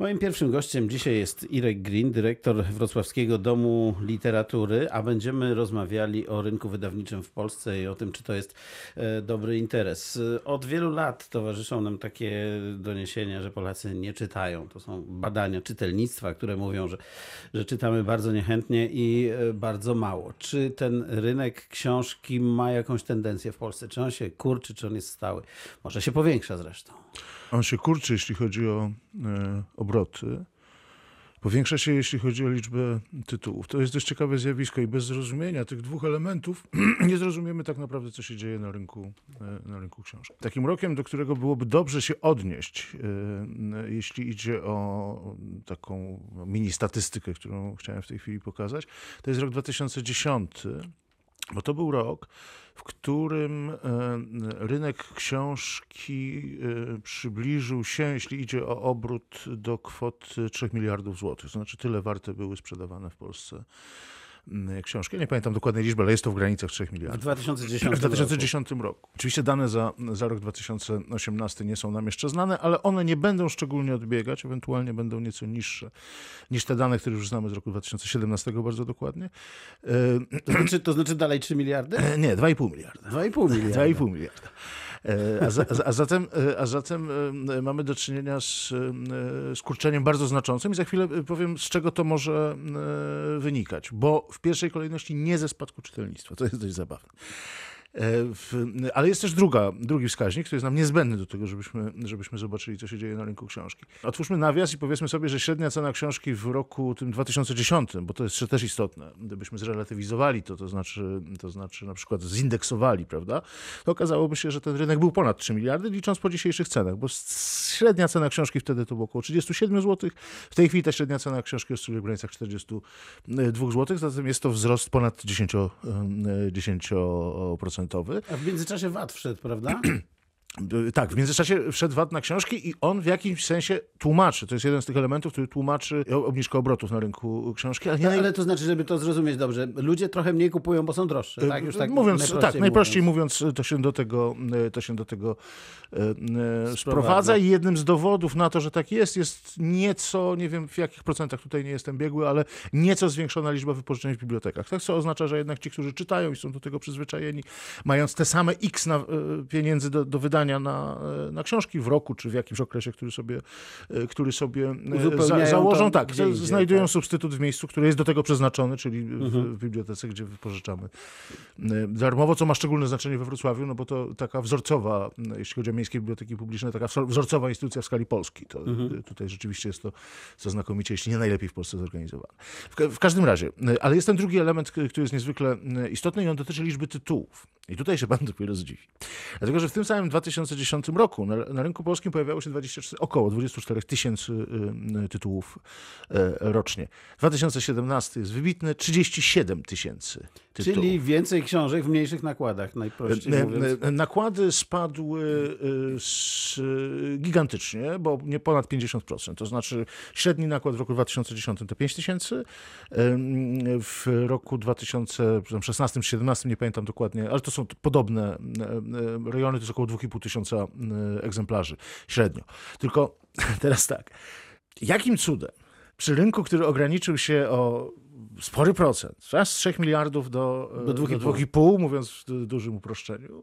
Moim pierwszym gościem dzisiaj jest Irek Green, dyrektor Wrocławskiego Domu Literatury, a będziemy rozmawiali o rynku wydawniczym w Polsce i o tym, czy to jest e, dobry interes. Od wielu lat towarzyszą nam takie doniesienia, że Polacy nie czytają. To są badania czytelnictwa, które mówią, że, że czytamy bardzo niechętnie i e, bardzo mało. Czy ten rynek książki ma jakąś tendencję w Polsce? Czy on się kurczy, czy on jest stały? Może się powiększa zresztą. On się kurczy, jeśli chodzi o e, obroty. Powiększa się, jeśli chodzi o liczbę tytułów. To jest dość ciekawe zjawisko i bez zrozumienia tych dwóch elementów nie zrozumiemy tak naprawdę, co się dzieje na rynku, e, na rynku książek. Takim rokiem, do którego byłoby dobrze się odnieść, e, jeśli idzie o taką mini statystykę, którą chciałem w tej chwili pokazać, to jest rok 2010, bo to był rok, w którym e, rynek książki e, przybliżył się, jeśli idzie o obrót, do kwot 3 miliardów złotych. To znaczy tyle warte były sprzedawane w Polsce książki. Nie pamiętam dokładnej liczby, ale jest to w granicach 3 miliardów. W 2010, w 2010 roku. roku. Oczywiście dane za, za rok 2018 nie są nam jeszcze znane, ale one nie będą szczególnie odbiegać, ewentualnie będą nieco niższe niż te dane, które już znamy z roku 2017 bardzo dokładnie. To znaczy, to znaczy dalej 3 miliardy? Nie, 2,5 miliarda. 2,5 miliarda. 2,5 miliarda. E, a, za, a, zatem, e, a zatem e, mamy do czynienia z, z kurczeniem bardzo znaczącym i za chwilę powiem, z czego to może wynikać. Bo w pierwszej kolejności nie ze spadku czytelnictwa. To jest dość zabawne. E, ale jest też druga, drugi wskaźnik, który jest nam niezbędny do tego, żebyśmy, żebyśmy zobaczyli, co się dzieje na rynku książki. Otwórzmy nawias i powiedzmy sobie, że średnia cena książki w roku tym 2010, bo to jest też istotne, gdybyśmy zrelatywizowali to, to znaczy, to znaczy na przykład zindeksowali, prawda, to okazałoby się, że ten rynek był ponad 3 miliardy, licząc po dzisiejszych cenach, bo średnia cena książki wtedy to było około 37 zł, w tej chwili ta średnia cena książki oscyluje w granicach 42 zł, zatem jest to wzrost ponad 10%. 10% a w międzyczasie VAT wszedł, prawda? Tak, w międzyczasie wszedł VAT na książki i on w jakimś sensie tłumaczy. To jest jeden z tych elementów, który tłumaczy obniżkę obrotów na rynku książki. Ale, no, ale to znaczy, żeby to zrozumieć dobrze, ludzie trochę mniej kupują, bo są droższe. Tak, już tak mówiąc, najprościej tak, najprościej mówiąc. mówiąc, to się do tego, to się do tego e, sprowadza i jednym z dowodów na to, że tak jest, jest nieco, nie wiem w jakich procentach tutaj nie jestem biegły, ale nieco zwiększona liczba wypożyczeń w bibliotekach. Tak, co oznacza, że jednak ci, którzy czytają i są do tego przyzwyczajeni, mając te same x na, pieniędzy do, do wydania, wydania na, e, na książki w roku, czy w jakimś okresie, który sobie, e, który sobie e, za, założą. Tak, indziej, znajdują tak. substytut w miejscu, który jest do tego przeznaczony, czyli mhm. w, w, bibliotece, gdzie wypożyczamy darmowo, co ma szczególne znaczenie we Wrocławiu, no bo to taka wzorcowa, jeśli chodzi o miejskie biblioteki publiczne, taka wzorcowa instytucja w skali Polski. To, mhm. Tutaj rzeczywiście jest to co znakomicie, jeśli nie najlepiej w Polsce zorganizowane. W, w każdym razie, ale jest ten drugi element, który jest niezwykle istotny i on dotyczy liczby tytułów. I tutaj się pan dopiero zdziwi. Dlatego, że w tym samym 2000 2010 roku na, na rynku polskim pojawiało się 24, około 24 tysięcy y, y, tytułów y, rocznie. 2017 jest wybitny 37 tysięcy tytułów. Czyli więcej książek w mniejszych nakładach, najprościej mówiąc. Nakłady spadły gigantycznie, bo nie ponad 50%. To znaczy średni nakład w roku 2010 to 5 tysięcy, w roku 2016-2017 nie pamiętam dokładnie, ale to są podobne rejony, to jest około 2,5 tysiąca egzemplarzy średnio. Tylko teraz tak, jakim cudem przy rynku, który ograniczył się o spory procent, z 3 miliardów do, do 2,5, mówiąc w dużym uproszczeniu,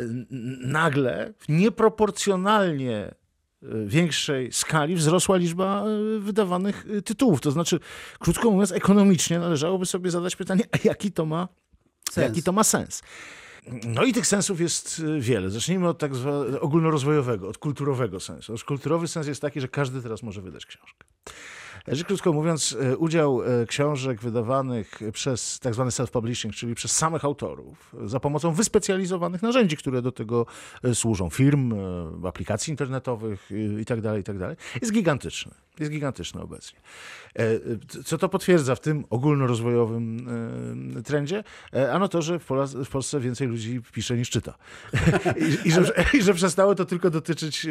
y, nagle w nieproporcjonalnie y, większej skali wzrosła liczba wydawanych tytułów. To znaczy, krótko mówiąc, ekonomicznie należałoby sobie zadać pytanie, a jaki to ma sens? Jaki to ma sens? No i tych sensów jest wiele. Zacznijmy od tak zwanego ogólnorozwojowego, od kulturowego sensu. Kulturowy sens jest taki, że każdy teraz może wydać książkę. Że krótko mówiąc, e, udział e, książek wydawanych przez tak zwany self-publishing, czyli przez samych autorów, za pomocą wyspecjalizowanych narzędzi, które do tego e, służą, firm, aplikacji internetowych itd., tak itd., tak jest gigantyczny. Jest gigantyczny obecnie. Co to potwierdza w tym ogólnorozwojowym trendzie? Ano to, że w Polsce więcej ludzi pisze niż czyta. I, i, że, I, że, przestało to tylko dotyczyć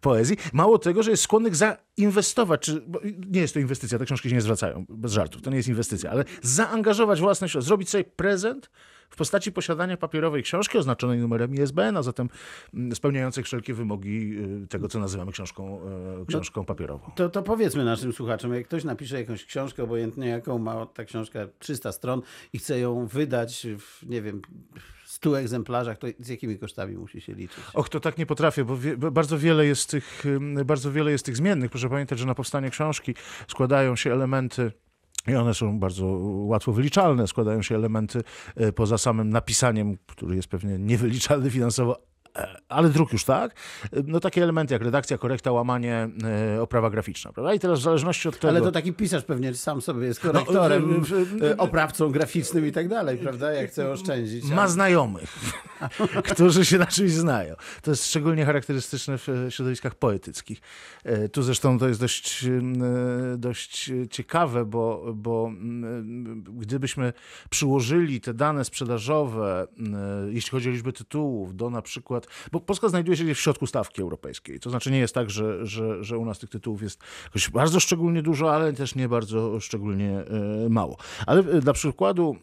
poezji. Mało tego, że jest skłonnych zainwestować, czy, nie jest to inwestycja, te książki się nie zwracają, bez żartów, to nie jest inwestycja, ale zaangażować własne środki, zrobić sobie prezent w postaci posiadania papierowej książki oznaczonej numerem ISBN, a zatem mm, spełniającej wszelkie wymogi y, tego, co nazywamy książką, e, książką no, papierową. To, to powiedzmy naszym słuchaczom, jak ktoś napisze jakąś książkę, obojętnie jaką ma ta książka 300 stron i chce ją wydać w, nie wiem, 100 egzemplarzach, to z jakimi kosztami musi się liczyć? Och, to tak nie potrafię, bo, wie, bo bardzo, wiele jest tych, bardzo wiele jest tych zmiennych. Proszę pamiętać, że na powstanie książki składają się elementy i one są bardzo łatwo wyliczalne. Składają się elementy e, poza samym napisaniem, który jest pewnie niewyliczalny finansowo, ale druk już tak, no takie elementy jak redakcja, korekta, łamanie, e, oprawa graficzna, prawda? I teraz w zależności od tego... Ale to taki pisarz pewnie sam sobie jest korektorem, no, oprawcą graficznym i tak dalej, prawda? Jak chce oszczędzić. Ma znajomych, którzy się na czymś znają. To jest szczególnie charakterystyczne w środowiskach poetyckich. Tu zresztą to jest dość, dość ciekawe, bo, bo gdybyśmy przyłożyli te dane sprzedażowe, jeśli chodzi o liczbę tytułów, do na przykład przykład, bo Polska znajduje się w środku stawki europejskiej. To znaczy nie jest tak, że, że, że u nas tych tytułów jest jakoś bardzo szczególnie dużo, ale też nie bardzo szczególnie e, mało. Ale e, dla przykładu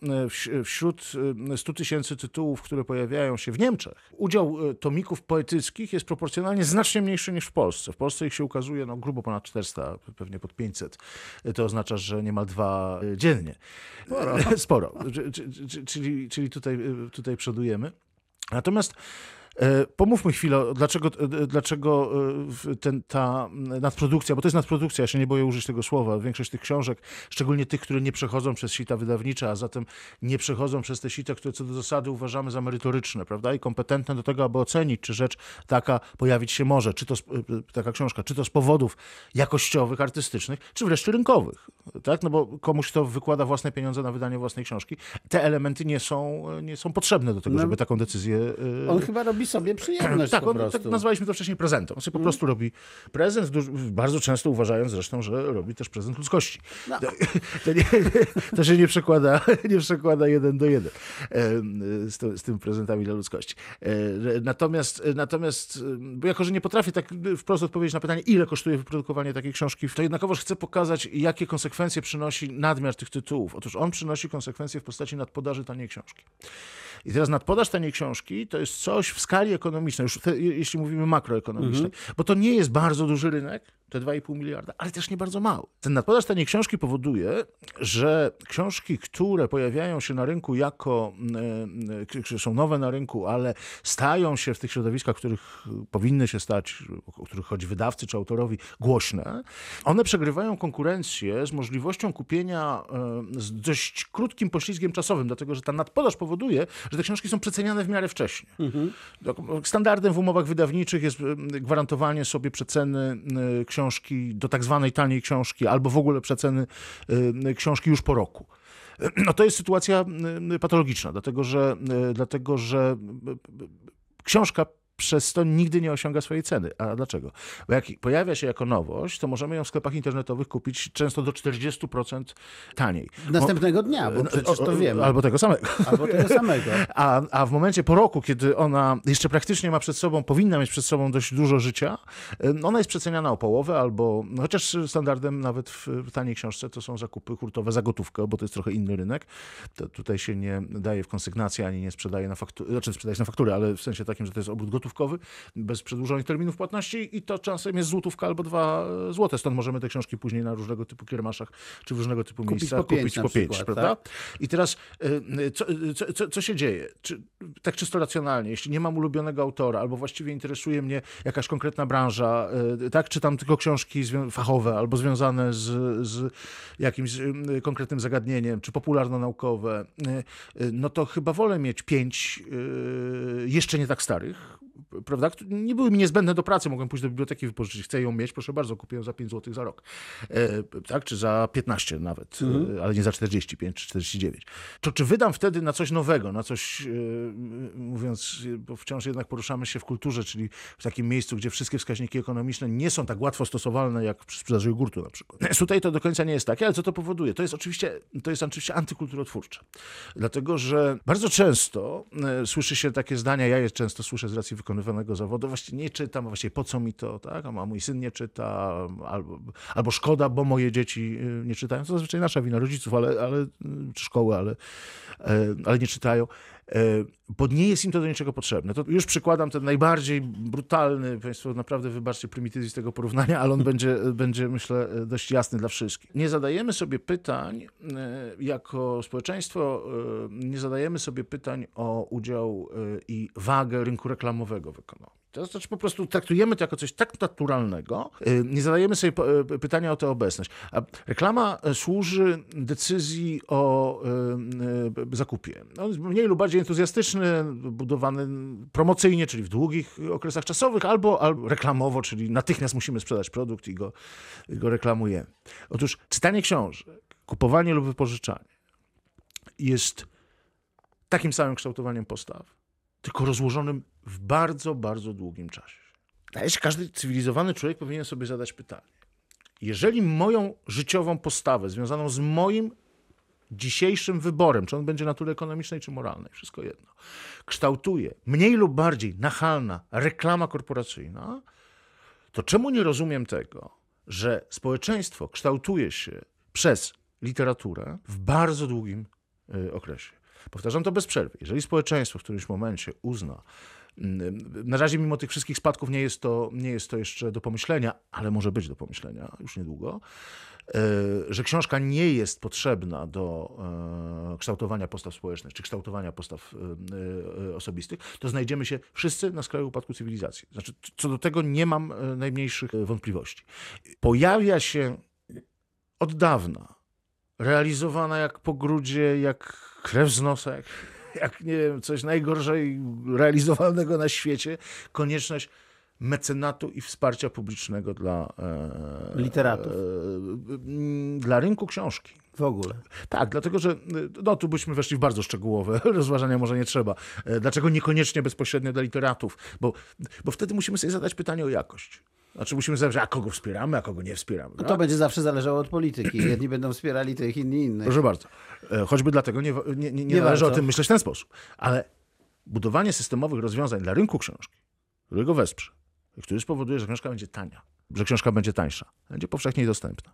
e, wśród 100 tysięcy tytułów, które pojawiają się w Niemczech, udział tomików poetyckich jest proporcjonalnie znacznie mniejszy niż w Polsce. W Polsce ich się ukazuje no, grubo ponad 400, pewnie pod 500. To oznacza, że niemal dwa dziennie. Sporo. Sporo. Czyli, czyli tutaj, tutaj przodujemy. Natomiast pomówmy chwilę, dlaczego, e, dlaczego e, ten, ta nadprodukcja, bo to jest nadprodukcja, ja się nie boję użyć tego słowa, większość tych książek, szczególnie tych, które nie przechodzą przez sita wydawnicze, a zatem nie przechodzą przez te sita, które co do zasady uważamy za merytoryczne, prawda, i kompetentne do tego, aby ocenić, czy rzecz taka pojawić się może, czy to taka książka, czy to z powodów jakościowych, artystycznych, czy wreszcie rynkowych, tak, no bo komuś, kto wykłada własne pieniądze na wydanie własnej książki, te elementy nie są, nie są potrzebne do tego, no, żeby taką decyzję... On chyba robi sobie przyjemność tak, on, tak nazwaliśmy to wcześniej prezentem. On sobie po mm. prostu robi prezent, bardzo często uważając zresztą, że robi też prezent ludzkości. No. To, to, nie, to, się nie przekłada, nie przekłada jeden do jeden z, to, z tym prezentami dla ludzkości. E, natomiast, natomiast, bo jako, że nie potrafię tak wprost odpowiedzieć na pytanie, ile kosztuje wyprodukowanie takiej książki, to jednakowoż chcę pokazać, jakie konsekwencje przynosi nadmiar tych tytułów. Otóż on przynosi konsekwencje w postaci nadpodaży taniej książki. I teraz nadpodaż taniej książki to jest coś w skali ekonomicznej, już jeśli mówimy makroekonomicznej, mhm. bo to nie jest bardzo duży rynek, te 2,5 miliarda, ale też nie bardzo mały. Ten nadpodaż taniej książki powoduje, że książki, które pojawiają się na rynku jako, które e, są nowe na rynku, ale stają się w tych środowiskach, w których powinny się stać, o których chodzi wydawcy czy autorowi, głośne, one przegrywają konkurencję z możliwością kupienia e, z dość krótkim poślizgiem czasowym, dlatego że ta nadpodaż powoduje, że te książki są przeceniane w miarę wcześnie. Mhm. Standardem w umowach wydawniczych jest gwarantowanie sobie przeceny książki książki do tak zwanej taniej książki, albo w ogóle przeceny y, książki już po roku. No to jest sytuacja y, patologiczna, dlatego że, y, dlatego, że książka przez to nigdy nie osiąga swojej ceny. A dlaczego? Bo jak pojawia się jako nowość, to możemy ją w sklepach internetowych kupić często do 40% taniej. Następnego dnia, bo przecież to wiemy. Albo tego samego. Albo tego samego. A, a w momencie po roku, kiedy ona jeszcze praktycznie ma przed sobą, powinna mieć przed sobą dość dużo życia, ona jest przeceniana o połowę albo, no chociaż standardem nawet w taniej książce to są zakupy hurtowe za gotówkę, bo to jest trochę inny rynek. To tutaj się nie daje w konsygnację, ani nie sprzedaje na fakturę, znaczy sprzedaje na fakturę, ale w sensie takim, że to jest obrót gotówki gotówkowy, bez przedłużonych terminów płatności i to czasem jest złotówka albo dwa złote. Stąd możemy te książki później na różnego typu kiermaszach czy w różnego typu kupić miejscach po kupić po pięć, prawda? Tak? I teraz y, co, co, co, się dzieje? Czy, tak czysto racjonalnie, jeśli nie mam ulubionego autora albo właściwie interesuje mnie jakaś konkretna branża, y, tak, czytam tylko książki fachowe albo związane z, z jakimś konkretnym zagadnieniem, czy popularno-naukowe, no to chyba wolę mieć pięć jeszcze nie tak starych, prawda, nie były mi niezbędne do pracy, mogłem pójść do biblioteki wypożyczyć, chcę ją mieć, proszę bardzo, kupię ją za 5 zł za rok, e, tak, czy za 15 nawet, mhm. e, ale nie za 45 czy 49. To czy wydam wtedy na coś nowego, na coś, e, mówiąc, bo wciąż jednak poruszamy się w kulturze, czyli w takim miejscu, gdzie wszystkie wskaźniki ekonomiczne nie są tak łatwo stosowalne, jak przy sprzedaży jogurtu na przykład. Tutaj to do końca nie jest takie, ale co to powoduje? To jest oczywiście, to jest oczywiście antykulturotwórcze. Dlatego, że bardzo często e, słyszy się takie zdania, ja je często słyszę z racji wykonywanego zawodu, właściwie nie czytam, właściwie po co mi to, tak? A mój syn nie czyta, albo, albo szkoda, bo moje dzieci y, nie czytają. To zazwyczaj nasza wina rodziców, ale, ale czy szkoły, ale, e, ale nie czytają. Bo nie jest im to do niczego potrzebne. To już przykładam ten najbardziej brutalny, Państwo naprawdę wybaczcie prymitywizm tego porównania, ale on będzie, będzie, myślę, dość jasny dla wszystkich. Nie zadajemy sobie pytań jako społeczeństwo, nie zadajemy sobie pytań o udział i wagę rynku reklamowego w ekonomii. To znaczy po prostu traktujemy to jako coś tak naturalnego, y, nie zadajemy sobie y, pytania o tę obecność. A reklama y, służy decyzji o zakupie. On jest mniej lub bardziej entuzjastyczny, budowany promocyjnie, czyli w długich okresach czasowych, albo, albo reklamowo, czyli natychmiast musimy sprzedać produkt i go, go reklamujemy. Otóż czytanie książek, kupowanie lub wypożyczanie jest takim samym kształtowaniem postaw, tylko rozłożonym w bardzo, bardzo długim czasie. Się każdy cywilizowany człowiek powinien sobie zadać pytanie. Jeżeli moją życiową postawę związaną z moim dzisiejszym wyborem, czy on będzie natury ekonomicznej, czy moralnej, wszystko jedno, kształtuje mniej lub bardziej nachalna reklama korporacyjna, to czemu nie rozumiem tego, że społeczeństwo kształtuje się przez literaturę w bardzo długim y, okresie? Powtarzam to bez przerwy. Jeżeli społeczeństwo w którymś momencie uzna, na razie mimo tych wszystkich spadków nie jest, to, nie jest to jeszcze do pomyślenia, ale może być do pomyślenia już niedługo, e, że książka nie jest potrzebna do e, kształtowania postaw społecznych czy kształtowania postaw e, osobistych, to znajdziemy się wszyscy na skraju upadku cywilizacji. Znaczy, co do tego nie mam najmniejszych wątpliwości. Pojawia się od dawna, realizowana jak po grudzie, jak krew z nosa, jak jak nie wiem, coś najgorzej realizowanego na świecie, konieczność mecenatu i wsparcia publicznego dla e, literatów. E, dla rynku książki. W ogóle. Tak, dlatego że no, tu byśmy weszli w bardzo szczegółowe rozważania, może nie trzeba. E, dlaczego niekoniecznie bezpośrednio dla literatów? Bo, bo wtedy musimy sobie zadać pytanie o jakość. Znaczy musimy zadać, a kogo wspieramy, a kogo nie wspieramy. No to będzie zawsze zależało od polityki. Jedni będą wspierali tych, inni innych. Proszę bardzo. E, choćby dlatego nie, nie, nie, nie należy warto. o tym myśleć w ten sposób. Ale budowanie systemowych rozwiązań dla rynku książki, który go wesprze, który spowoduje, że książka będzie tania, że książka będzie tańsza, będzie powszechniej dostępna,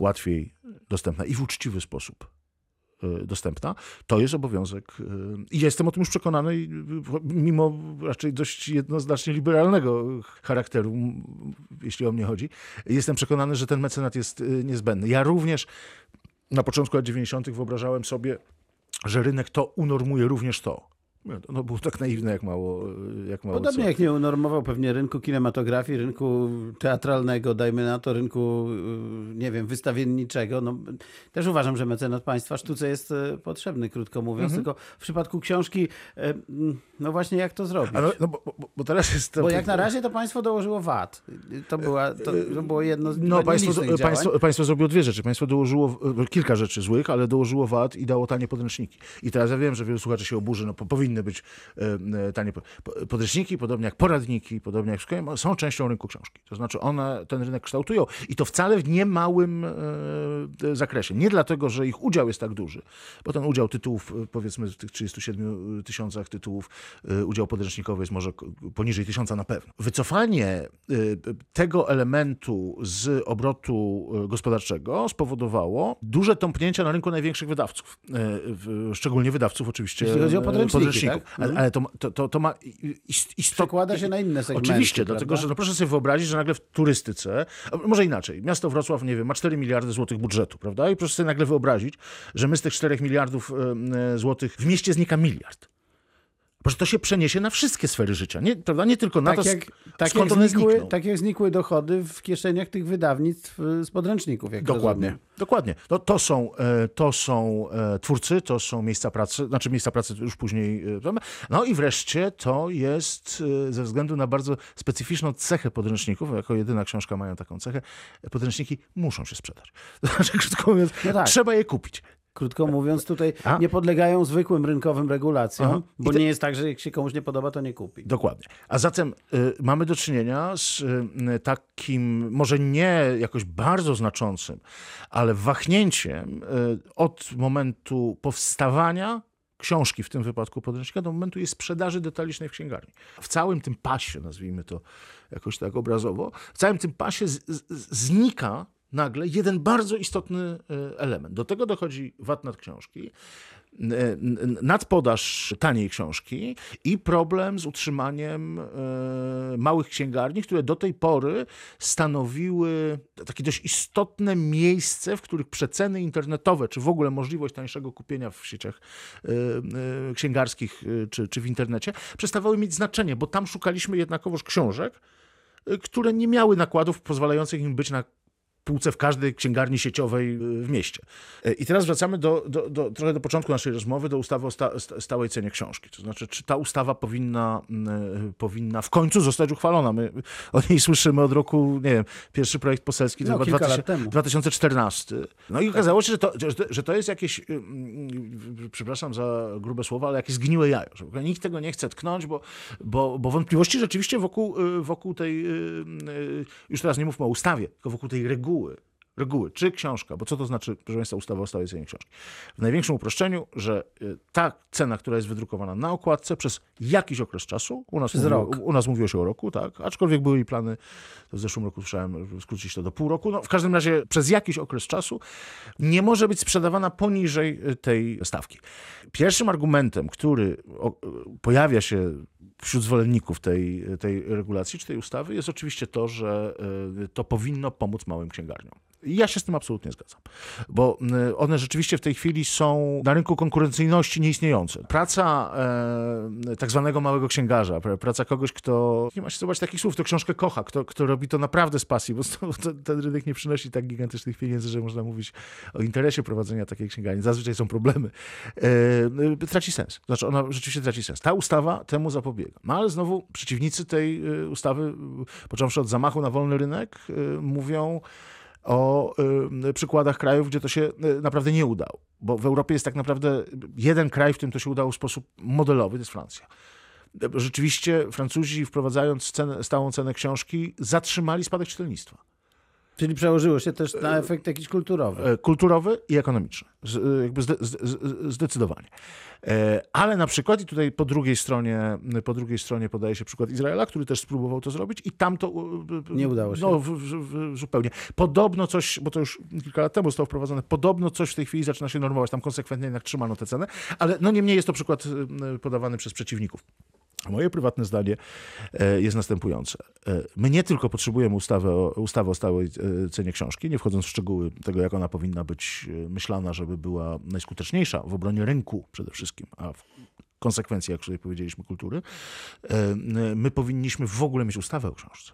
łatwiej dostępna i w uczciwy sposób dostępna, to jest obowiązek. Y, I jestem o tym już przekonany, mimo raczej dość jednoznacznie liberalnego charakteru, jeśli o mnie chodzi. Jestem przekonany, że ten mecenat jest y, niezbędny. Ja również na początku lat 90. wyobrażałem sobie, że rynek to unormuje również to. No było tak naiwne, jak mało, jak mało Podobnie co. jak nie unormował pewnie rynku kinematografii, rynku teatralnego, dajmy na to, rynku, y, nie wiem, wystawienniczego. No, też uważam, że mecenat państwa sztuce jest e, potrzebny, krótko mówiąc, mhm. tylko w przypadku książki, e, no właśnie jak to zrobić? No, no bo, bo, bo, teraz jest. Bo jak na razie to państwo dołożyło VAT. To, była, to, to było jedno z No państwo, państwo, państwo zrobiło dwie rzeczy. Państwo dołożyło kilka rzeczy złych, ale dołożyło VAT i dało tanie podręczniki. I teraz ja wiem, że wielu słuchaczy się oburzy, no powinni powinny być e, e, tanie podręczniki, podobnie jak poradniki, podobnie jak wszystko, są częścią rynku książki. To znaczy one ten rynek kształtują i to wcale w niemałym e, zakresie. Nie dlatego, że ich udział jest tak duży, bo ten udział tytułów, powiedzmy w tych 37 tysiącach tytułów, udział podręcznikowy jest może poniżej tysiąca na pewno. Wycofanie tego elementu z obrotu gospodarczego spowodowało duże tąpnięcia na rynku największych wydawców. Szczególnie wydawców oczywiście Jeśli chodzi o podręczniki, tak? ale, ale to, to, to, to ma istotę. Przekłada się na inne segmenty. Oczywiście, prawda? dlatego że no proszę sobie wyobrazić, że nagle w turystyce, może inaczej, miasto Wrocław, nie wiem, ma 4 miliardy złotych budżetu, prawda? I proszę sobie nagle wyobrazić, że my z tych 4 miliardów e, złotych w mieście znika miliard. Bo to się przeniesie na wszystkie sfery życia, nie, prawda? nie tylko na tak to, jak, tak jak znikły, Tak jak znikły dochody w kieszeniach tych wydawnictw y, z podręczników. Jak dokładnie, dokładnie. No, to, są, e, to są e, twórcy, to są miejsca pracy, znaczy miejsca pracy już później. E, no i wreszcie to jest ze względu na bardzo specyficzną cechę podręczników, jako jedyna książka mają taką cechę, podręczniki muszą się sprzedać. Znaczy, krótko mówiąc, no tak. trzeba je kupić. Krótko mówiąc, tutaj A? nie podlegają zwykłym rynkowym regulacjom, Aha. bo te... nie jest tak, że jak się komuś nie podoba, to nie kupi. Dokładnie. A zatem y, mamy do czynienia z y, takim, może nie jakoś bardzo znaczącym, ale wahnięciem y, od momentu powstawania książki, w tym wypadku podręcznika, do momentu jej sprzedaży detalicznej w księgarni. W całym tym pasie, nazwijmy to jakoś tak obrazowo, w całym tym pasie z, z, znika nagle jeden bardzo istotny e, element. Do tego dochodzi VAT nad książki. nadpodaż taniej książki i problem z utrzymaniem e, małych księgarni, które do tej pory stanowiły takie dość istotne miejsce, w których przeceny internetowe, czy w ogóle możliwość tańszego kupienia w sieciach e, e, księgarskich czy, czy w internecie, przestawały mieć znaczenie, bo tam szukaliśmy jednakowoż książek, które nie miały nakładów pozwalających im być na półce w każdej księgarni sieciowej y, w mieście. E, I teraz wracamy do, do, do, trochę do początku naszej rozmowy, do ustawy o sta, stałej cenie książki. To znaczy, czy ta ustawa powinna, y, powinna w końcu zostać uchwalona? My o niej słyszymy od roku, nie wiem, pierwszy projekt poselski no, to 2000, 2014. No i okazało się, że to, że to jest jakieś, y, przepraszam za grube słowa, ale jakieś zgniłe jajo. Że nikt tego nie chce tknąć, bo, bo, bo wątpliwości rzeczywiście wokół, wokół tej, już teraz nie mówmy o ustawie, tylko wokół tej reguły, reguły, reguły, czy książka, bo co to znaczy, proszę Państwa, ustawa o stałej cenie książki? W największym uproszczeniu, że y, ta cena, która jest wydrukowana na okładce przez jakiś okres czasu, u nas, mówiło, u nas mówiło się o roku, tak, aczkolwiek były i plany, w zeszłym roku słyszałem, skrócić to do pół roku, no w każdym razie przez jakiś okres czasu nie może być sprzedawana poniżej y, tej stawki. Pierwszym argumentem, który y, pojawia się wśród zwolenników tej, tej regulacji czy tej ustawy jest oczywiście to, że to powinno pomóc małym księgarniom. Ja się z tym absolutnie zgadzam, bo y, one rzeczywiście w tej chwili są na rynku konkurencyjności nieistniejące. Praca e, tak zwanego małego księgarza, praca kogoś, kto, nie ma się zobaczyć takich słów, to książkę kocha, kto, kto robi to naprawdę z pasji, bo to, ten rynek nie przynosi tak gigantycznych pieniędzy, że można mówić o interesie prowadzenia takiej księgarni. Zazwyczaj są problemy. E, traci sens. Znaczy ona rzeczywiście traci sens. Ta ustawa temu zapobiega. No ale znowu przeciwnicy tej y, ustawy, począwszy od zamachu na wolny rynek, y, mówią, o przykładach krajów, gdzie to się y, naprawdę nie udało. Bo w Europie jest tak naprawdę jeden kraj, w którym to się udało w sposób modelowy, to jest Francja. Rzeczywiście Francuzi, wprowadzając cenę, stałą cenę książki, zatrzymali spadek czytelnictwa. Czyli przełożyło się też na efekt jakiś kulturowy. E, kulturowy i ekonomiczny. Jakby zdecydowanie. E, ale na przykład, i tutaj po drugiej stronie, po drugiej stronie podaje się przykład Izraela, który też spróbował to zrobić i tam to... Nie udało się. No, w, w, zupełnie. Podobno coś, bo to już kilka lat temu zostało wprowadzone, podobno coś w tej chwili zaczyna się normować. Tam konsekwentnie jednak trzymano tę cenę, ale no niemniej jest to przykład podawany przez przeciwników. Moje prywatne zdanie e, jest następujące. E, my nie tylko potrzebujemy ustawy o, ustawy o stałej e, cenie książki, nie wchodząc w szczegóły tego, jak ona powinna być myślana, żeby była najskuteczniejsza w obronie rynku przede wszystkim, a w konsekwencji, jak tutaj powiedzieliśmy, kultury. My powinniśmy w ogóle mieć ustawę o książce.